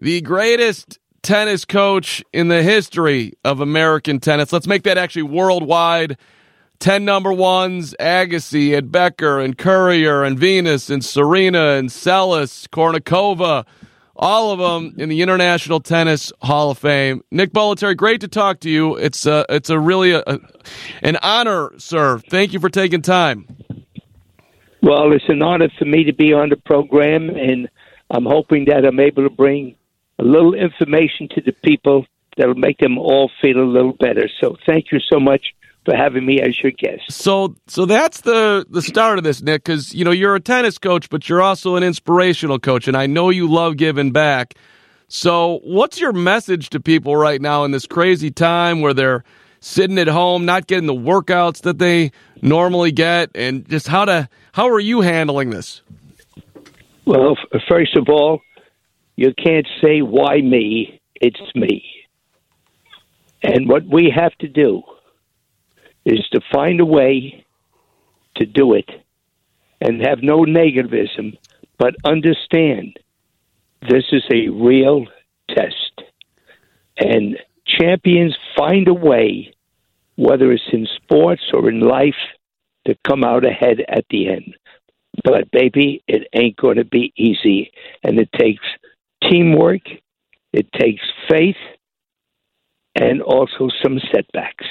the greatest tennis coach in the history of American tennis. Let's make that actually worldwide. 10 number ones, Agassi and Becker and Courier and Venus and Serena and Seles, Kournikova, all of them in the International Tennis Hall of Fame. Nick Bollettieri, great to talk to you. It's uh, it's a really a, an honor, sir. Thank you for taking time. Well, it's an honor for me to be on the program, and I'm hoping that I'm able to bring a little information to the people that'll make them all feel a little better. So thank you so much for having me as your guest. So, so that's the the start of this, Nick. Because you know you're a tennis coach, but you're also an inspirational coach, and I know you love giving back. So, what's your message to people right now in this crazy time where they're sitting at home, not getting the workouts that they normally get, and just how to how are you handling this? Well, first of all, you can't say why me, it's me. And what we have to do is to find a way to do it and have no negativism, but understand this is a real test. And champions find a way, whether it's in sports or in life, to come out ahead at the end. But, baby, it ain't going to be easy. And it takes teamwork, it takes faith, and also some setbacks.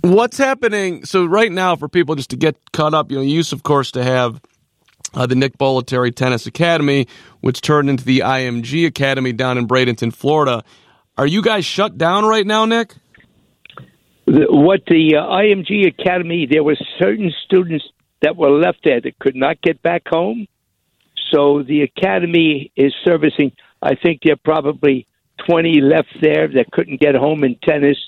What's happening? So right now, for people just to get caught up, you know, you used, of course, to have uh, the Nick Bollettieri Tennis Academy, which turned into the IMG Academy down in Bradenton, Florida. Are you guys shut down right now, Nick? The, what the uh, IMG Academy, there were certain students that were left there that could not get back home. So the academy is servicing. I think there are probably 20 left there that couldn't get home in tennis,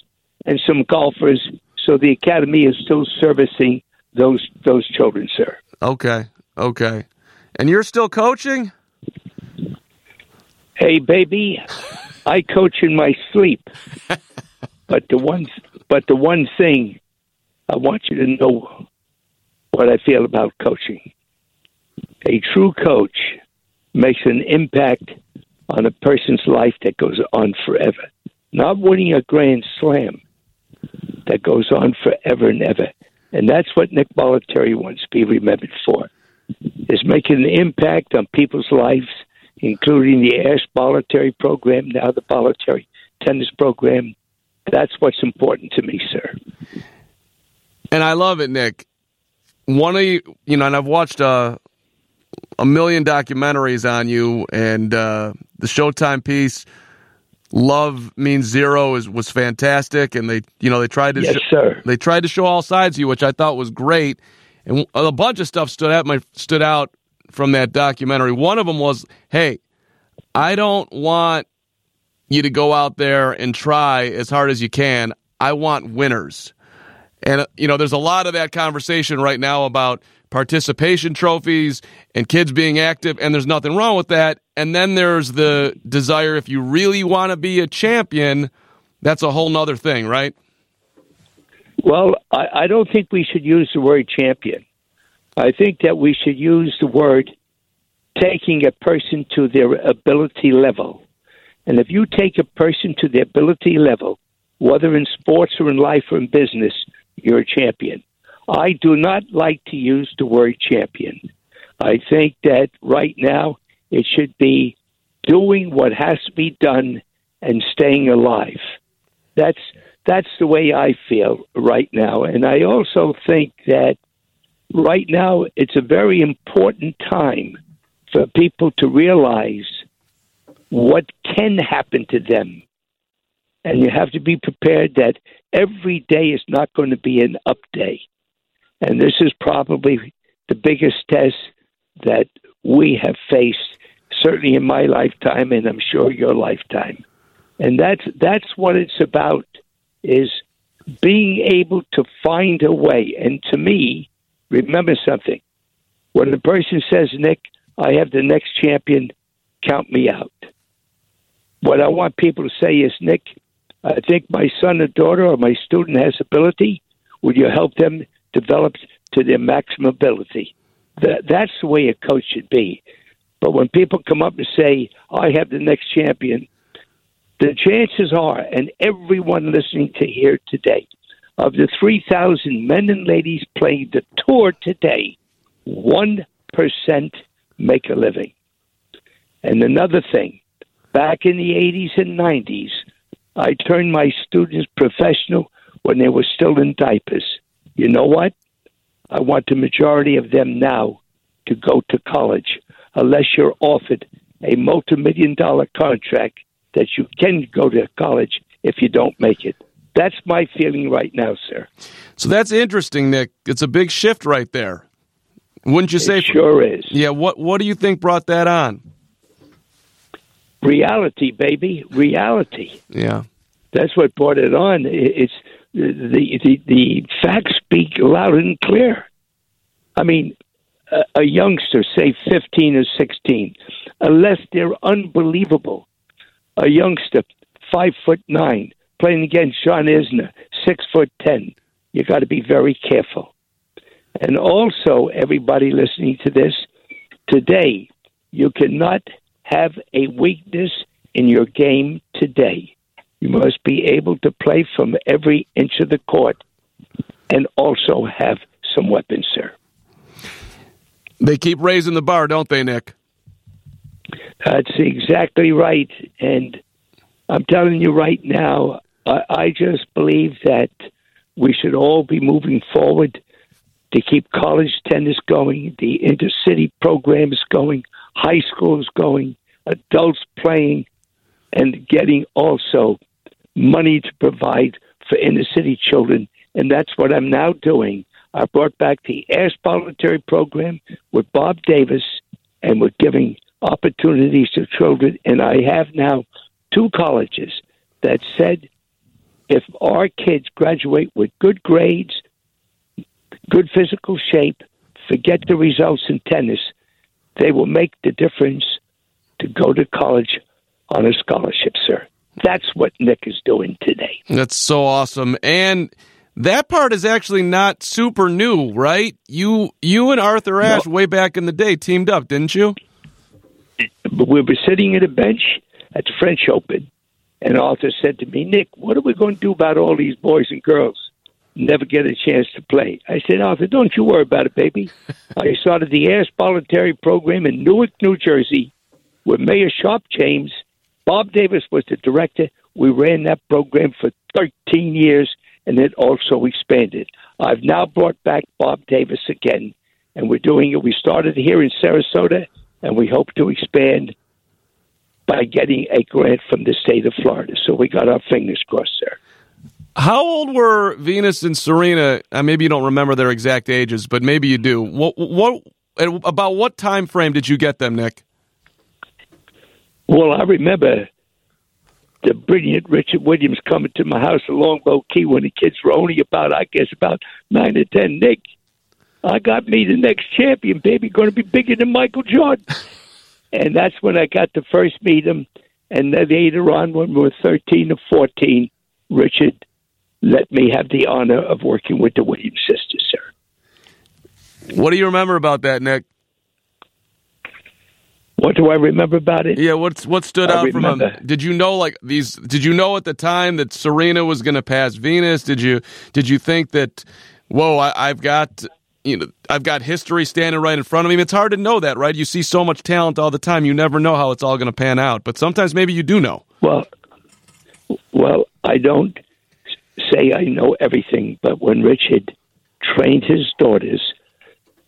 and some golfers. So the academy is still servicing those those children, sir. Okay, okay, and you're still coaching. Hey, baby, I coach in my sleep. but the one, but the one thing I want you to know what I feel about coaching a true coach makes an impact on a person's life that goes on forever. Not winning a grand slam that goes on forever and ever. And that's what Nick Bollettieri wants to be remembered for, is making an impact on people's lives, including the Ashe Bollettieri program, now the Bollettieri tennis program. That's what's important to me, sir. And I love it, Nick. One of you, you know, and I've watched uh, a million documentaries on you, and uh, the Showtime piece, "Love Means Zero, is was fantastic, and they, you know, they tried to, yes, sir. they tried to show all sides of you, which I thought was great, and a bunch of stuff stood out my stood out from that documentary. One of them was, "Hey, I don't want you to go out there and try as hard as you can. I want winners." And, uh, you know, there's a lot of that conversation right now about participation trophies and kids being active, and there's nothing wrong with that. And then there's the desire, if you really want to be a champion, that's a whole nother thing, right? Well, I, I don't think we should use the word champion. I think that we should use the word taking a person to their ability level. And if you take a person to their ability level, whether in sports or in life or in business, you're a champion. I do not like to use the word champion. I think that right now it should be doing what has to be done and staying alive. That's that's the way I feel right now. And I also think that right now it's a very important time for people to realize what can happen to them. And you have to be prepared that every day is not going to be an up day. And this is probably the biggest test that we have faced, certainly in my lifetime, and I'm sure your lifetime. And that's that's what it's about is being able to find a way. And to me, remember something. When the person says, Nick, I have the next champion, count me out. What I want people to say is, Nick, I think my son or daughter or my student has ability. Would you help them develop to their maximum ability? That, that's the way a coach should be. But when people come up and say, I have the next champion, the chances are, and everyone listening to here today, of the 3,000 men and ladies playing the tour today, 1% make a living. And another thing, back in the 80s and 90s, I turned my students professional when they were still in diapers. You know what? I want the majority of them now to go to college, unless you're offered a multi million dollar contract that you can go to college if you don't make it. That's my feeling right now, sir. So that's interesting, Nick. It's a big shift right there. Wouldn't you say? It sure is. Yeah. What What do you think brought that on? Reality, baby. Reality. Yeah. That's what brought it on. It's the the the facts speak loud and clear. I mean, a, a youngster, say fifteen or sixteen, unless they're unbelievable, a youngster five foot nine playing against John Isner, six foot ten, you got to be very careful. And also, everybody listening to this today, you cannot have a weakness in your game today. You must be able to play from every inch of the court and also have some weapons, sir. They keep raising the bar, don't they, Nick? That's exactly right. And I'm telling you right now, I, I just believe that we should all be moving forward to keep college tennis going, the intercity programs going, high schools going, adults playing, and getting also money to provide for inner city children. And that's what I'm now doing. I brought back the Ashe Bollettieri program with Bob Davis, and we're giving opportunities to children. And I have now two colleges that said if our kids graduate with good grades, good physical shape, forget the results in tennis, they will make the difference to go to college on a scholarship, sir. That's what Nick is doing today. That's so awesome. And that part is actually not super new, right? You you and Arthur Ashe no. way back in the day teamed up, didn't you? We were sitting at a bench at the French Open, and Arthur said to me, Nick, what are we going to do about all these boys and girls? Never get a chance to play. I said, Arthur, don't you worry about it, baby. I started the Ashe Bollettieri program in Newark, New Jersey, with Mayor Sharpe James. Bob Davis was the director. We ran that program for 13 years, and it also expanded. I've now brought back Bob Davis again, and we're doing it. We started here in Sarasota, and we hope to expand by getting a grant from the state of Florida. So we got our fingers crossed there. How old were Venus and Serena? Uh, maybe you don't remember their exact ages, but maybe you do. What, what about what time frame did you get them, Nick? Well, I remember the brilliant Richard Williams coming to my house in Longboat Key when the kids were only about, I guess, about nine or ten. Nick, I got me the next champion, baby, going to be bigger than Michael Jordan. and that's when I got to first meet him. And then later on, when we were 13 or 14, Richard let me have the honor of working with the Williams sisters, sir. What do you remember about that, Nick? What do I remember about it? Yeah, what's what stood I out remember. from him? Did you know like these? Did you know at the time that Serena was going to pass Venus? Did you did you think that? Whoa, I, I've got you know, I've got history standing right in front of me. It's hard to know that, right? You see so much talent all the time. You never know how it's all going to pan out. But sometimes maybe you do know. Well, well, I don't say I know everything, but when Richard trained his daughters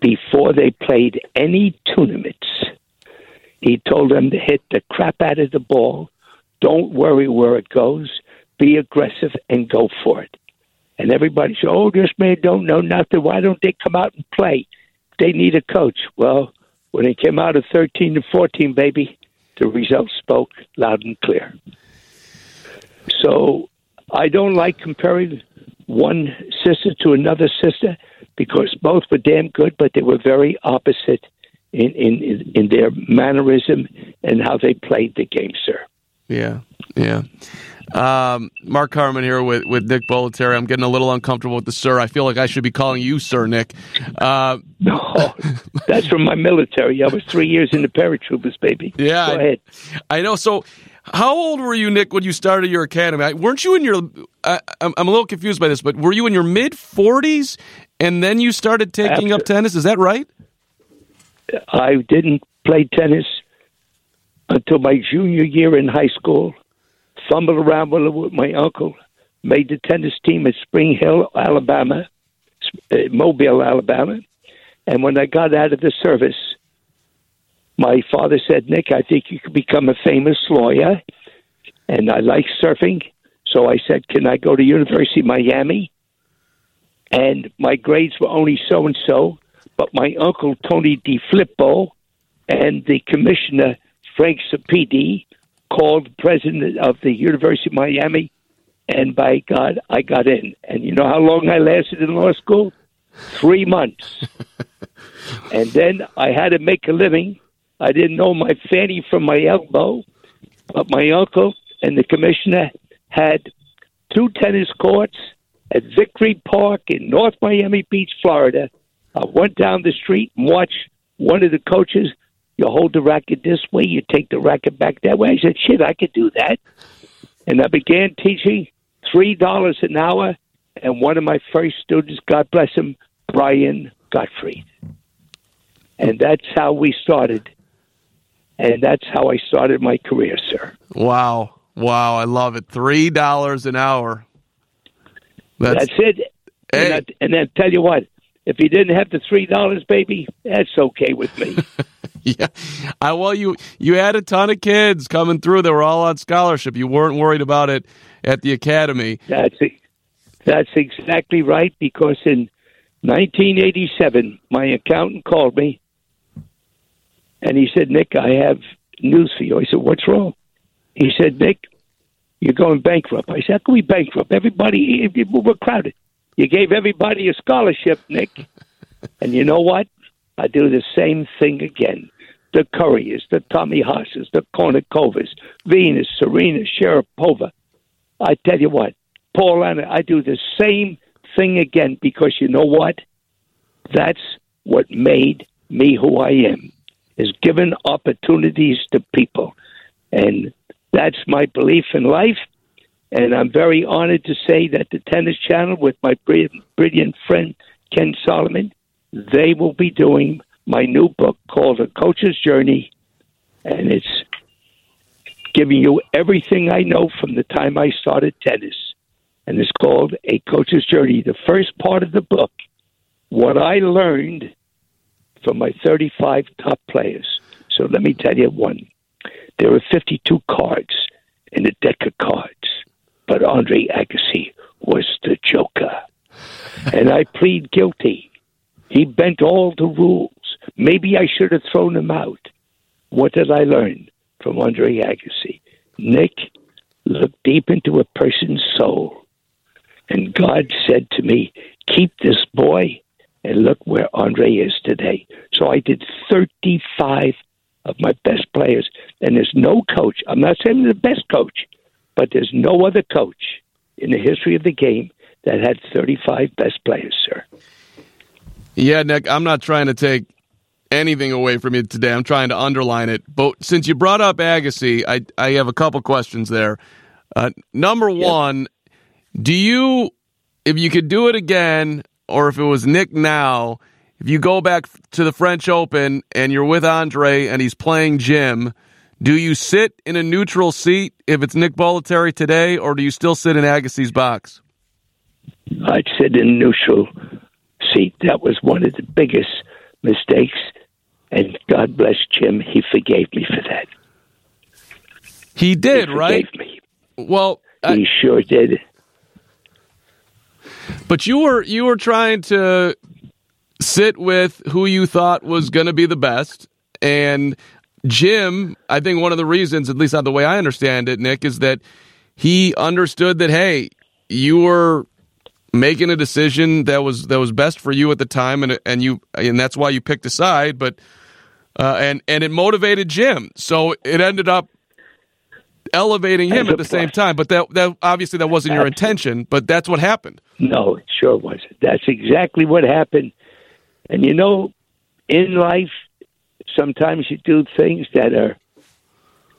before they played any tournaments, he told them to hit the crap out of the ball. Don't worry where it goes. Be aggressive and go for it. And everybody said, "Oh, this man don't know nothing. Why don't they come out and play? They need a coach." Well, when they came out of thirteen to fourteen, baby, the results spoke loud and clear. So I don't like comparing one sister to another sister because both were damn good, but they were very opposite in in in their mannerism and how they played the game, sir. Yeah, yeah. Um, Mark Carman here with, with Nick Bollettieri. I'm getting a little uncomfortable with the sir. I feel like I should be calling you sir, Nick. Uh, no, that's from my military. I was three years in the paratroopers, baby. Yeah, Go ahead. I, I know. So, how old were you, Nick, when you started your academy? weren't you in your? I, am a little confused by this, but were you in your mid 40s and then you started taking up tennis? Is that right? I didn't play tennis until my junior year in high school fumbled around with my uncle, made the tennis team at Spring Hill, Alabama, uh, Mobile, Alabama. And when I got out of the service, my father said, Nick, I think you could become a famous lawyer. And I like surfing. So I said, Can I go to University of Miami? And my grades were only so and so. But my uncle, Tony DiFlippo, and the commissioner, Frank Sapedi, called the president of the University of Miami, and by God, I got in. And you know how long I lasted in law school? Three months. and then I had to make a living. I didn't know my fanny from my elbow, but my uncle and the commissioner had two tennis courts at Victory Park in North Miami Beach, Florida. I went down the street and watched one of the coaches you hold the racket this way, you take the racket back that way. I said, shit, I could do that. And I began teaching $3 an hour. And one of my first students, God bless him, Brian Gottfried. And that's how we started. And that's how I started my career, sir. Wow. Wow. I love it. $3 an hour. That's, that's it. Hey. And, I, and then tell you what, if you didn't have the three dollars, baby, that's okay with me. yeah, I, well, you you had a ton of kids coming through. They were all on scholarship. You weren't worried about it at the academy. That's that's exactly right. Because in 1987, my accountant called me, and he said, "Nick, I have news for you." I said, "What's wrong?" He said, "Nick, you're going bankrupt." I said, "How can we bankrupt? Everybody, we're crowded." You gave everybody a scholarship, Nick. and you know what? I do the same thing again. The Courier's, the Tommy Haas's, the Kournikovas, Venus, Serena, Sharapova. I tell you what, Paul Anna, I do the same thing again because you know what? That's what made me who I am, is giving opportunities to people. And that's my belief in life. And I'm very honored to say that the Tennis Channel, with my brilliant friend Ken Solomon, they will be doing my new book called A Coach's Journey. And it's giving you everything I know from the time I started tennis. And it's called A Coach's Journey. The first part of the book, what I learned from my 35 top players. So let me tell you one. There are 52 cards in the deck of cards but Andre Agassi was the joker. and I plead guilty. He bent all the rules. Maybe I should have thrown him out. What did I learn from Andre Agassi? Nick, look deep into a person's soul. And God said to me, keep this boy and look where Andre is today. So I did 35 of my best players. And there's no coach, I'm not saying the best coach, but there's no other coach in the history of the game that had 35 best players, sir. Yeah, Nick, I'm not trying to take anything away from you today. I'm trying to underline it. But since you brought up Agassi, I, I have a couple questions there. Uh, number one, do you, if you could do it again, or if it was Nick now, if you go back to the French Open and you're with Andre and he's playing Jim – do you sit in a neutral seat if it's Nick Bollettieri today, or do you still sit in Agassi's box? I'd sit in neutral seat. That was one of the biggest mistakes, and God bless Jim. He forgave me for that. He did, he right? Me. Well, he sure did. But you were you were trying to sit with who you thought was going to be the best, and Jim, I think one of the reasons, at least not the way I understand it, Nick, is that he understood that hey, you were making a decision that was that was best for you at the time, and and you and that's why you picked a side. But uh, and and it motivated Jim, so it ended up elevating him at the same time. But that that obviously that wasn't your intention. But that's what happened. No, it sure wasn't. That's exactly what happened. And you know, in life, sometimes you do things that are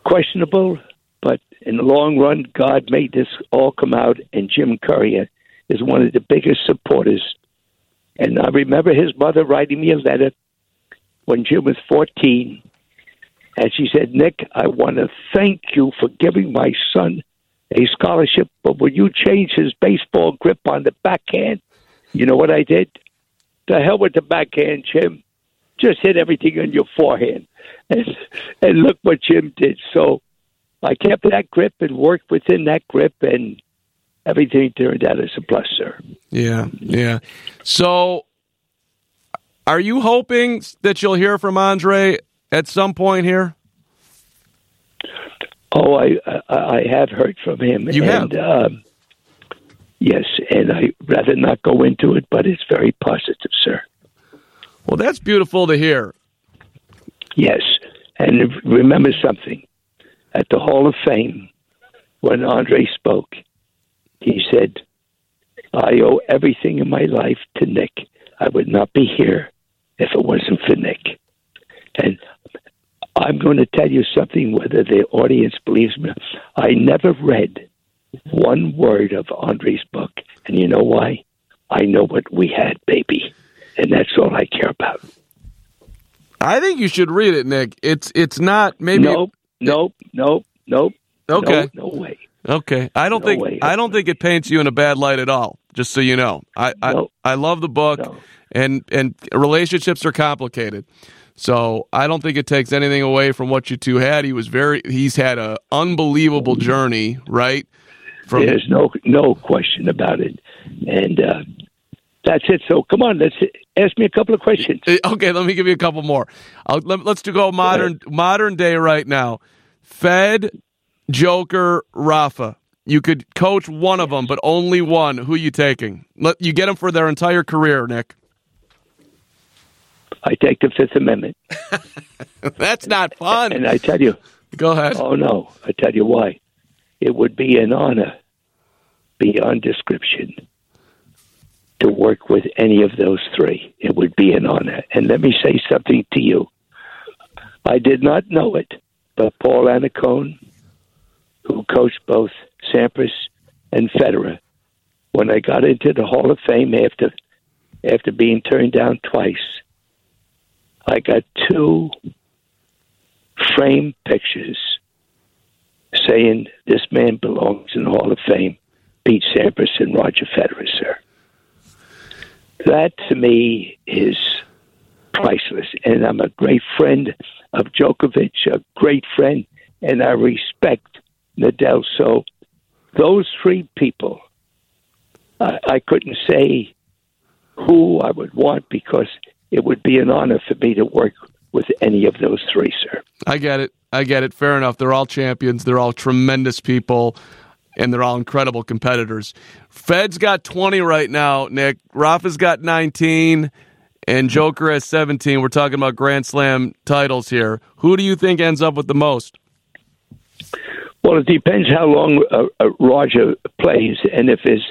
questionable, but in the long run, God made this all come out, and Jim Courier is one of the biggest supporters. And I remember his mother writing me a letter when Jim was 14, and she said, Nick, I want to thank you for giving my son a scholarship, but when you change his baseball grip on the backhand, you know what I did? The hell with the backhand, Jim. Just hit everything on your forehand. And, and look what Jim did. So I kept that grip and worked within that grip, and everything turned out as a plus, sir. Yeah, yeah. So, are you hoping that you'll hear from Andre at some point here? Oh, I I, have heard from him. You and, Um, yes, and I rather not go into it, but it's very positive, sir. Well, that's beautiful to hear. Yes, and remember something. At the Hall of Fame, when Andre spoke, he said, "I owe everything in my life to Nick. I would not be here if it wasn't for Nick." And I'm going to tell you something, whether the audience believes me. I never read one word of Andre's book, and you know why? I know what we had, baby, and that's all I care about. I think you should read it, Nick. It's it's not maybe Nope, nope, nope, nope. okay. No, no way. Okay, I don't No think way. I don't think it paints you in a bad light at all. Just so you know, I. I, I love the book, No. and and relationships are complicated. So I don't think it takes anything away from what you two had. He was very he's had an unbelievable journey, right? From There's no no question about it, and uh, that's it. So come on, let's ask me a couple of questions. Eh, okay, let me give you a couple more. I'll, let, let's do go modern modern day right now. Fed, Joker, Rafa. You could coach one of them, but only one. Who are you taking? Let you get them for their entire career, Nick. I take the Fifth Amendment, That's not fun. and I tell you, Go ahead. oh no, I tell you why. It would be an honor beyond description to work with any of those three. It would be an honor. And let me say something to you. I did not know it, but Paul Annacone, who coached both Sampras and Federer, when I got into the Hall of Fame after after being turned down twice, I got two frame pictures saying this man belongs in the Hall of Fame, Pete Sampras and Roger Federer, sir. That to me is priceless, and I'm a great friend of Djokovic, a great friend, and I respect Nadal. So those three people, I, I couldn't say who I would want because it would be an honor for me to work with any of those three, sir. I get it. I get it. Fair enough. They're all champions. They're all tremendous people, and they're all incredible competitors. Fed's got 20 right now, Nick. Rafa's got 19, and Joker has 17. We're talking about Grand Slam titles here. Who do you think ends up with the most? Well, it depends how long uh, uh, Roger plays and if his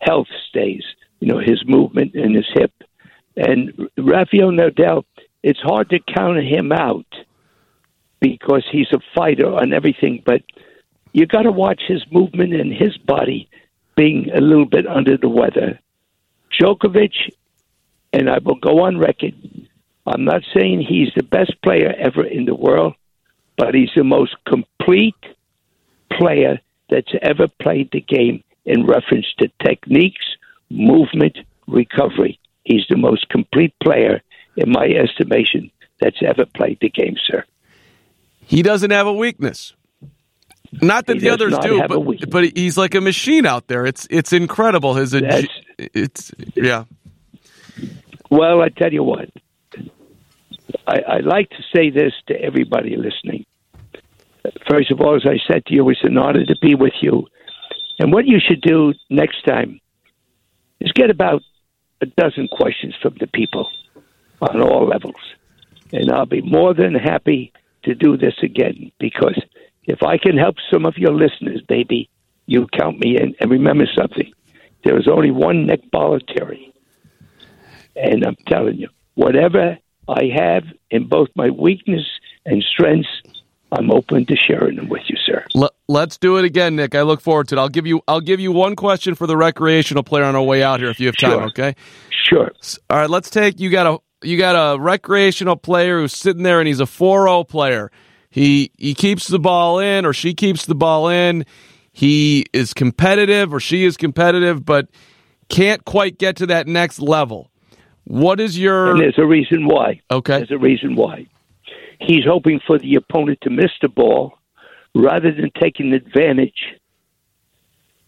health stays, you know, his movement and his hip. And Rafael Nadal, it's hard to count him out because he's a fighter on everything, but you got to watch his movement and his body being a little bit under the weather. Djokovic, and I will go on record, I'm not saying he's the best player ever in the world, but he's the most complete player that's ever played the game in reference to techniques, movement, recovery. He's the most complete player, in my estimation, that's ever played the game, sir. He doesn't have a weakness. Not that He the others do, but, but he's like a machine out there. It's it's incredible. His ag- it's yeah. Well, I tell you what, I, I like to say this to everybody listening. First of all, as I said to you, it's an honor to be with you. And what you should do next time is get about a dozen questions from the people on all levels. And I'll be more than happy to do this again because If I can help some of your listeners, baby, you count me in. And remember something: there is only one Nick Bollettieri, and I'm telling you, whatever I have in both my weakness and strengths, I'm open to sharing them with you, sir. Let's do it again, Nick. I look forward to it. I'll give you I'll give you one question for the recreational player on our way out here if you have time, Sure. okay? Sure. All right, let's take you got a you got a recreational player who's sitting there and he's a 4-0 player. He he keeps the ball in or she keeps the ball in. He is competitive or she is competitive but can't quite get to that next level. What is your And there's a reason why. Okay. There's a reason why. He's hoping for the opponent to miss the ball rather than taking advantage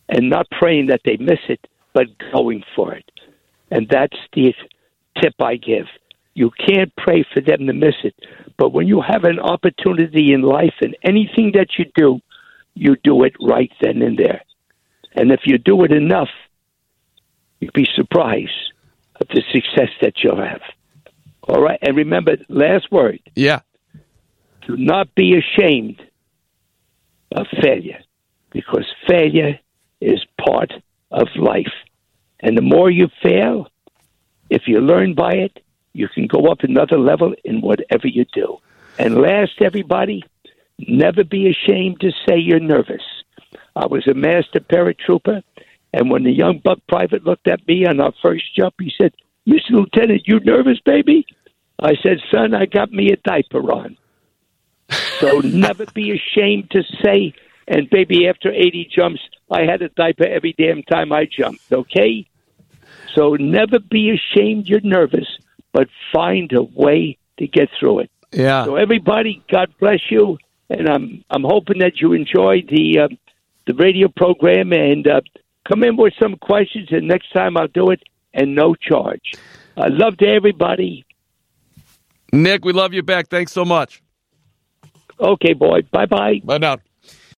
and not praying that they miss it, but going for it. And that's the tip I give. You can't pray for them to miss it, but when you have an opportunity in life and anything that you do, you do it right then and there. And if you do it enough, you'd be surprised at the success that you'll have. All right. And remember, last word Yeah. Do not be ashamed of failure because failure is part of life. And the more you fail, if you learn by it, you can go up another level in whatever you do. And last, everybody, never be ashamed to say you're nervous. I was a master paratrooper, and when the young buck private looked at me on our first jump, he said, Mr. Lieutenant, you nervous, baby? I said, son, I got me a diaper on. So never be ashamed to say, and baby, after 80 jumps, I had a diaper every damn time I jumped, okay? So never be ashamed you're nervous, but find a way to get through it. Yeah. So everybody, God bless you, and I'm I'm hoping that you enjoyed the uh, the radio program and uh, come in with some questions, and next time I'll do it and no charge. I love to everybody. Nick, we love you back. Thanks so much. Okay, boy. Bye bye. Bye now.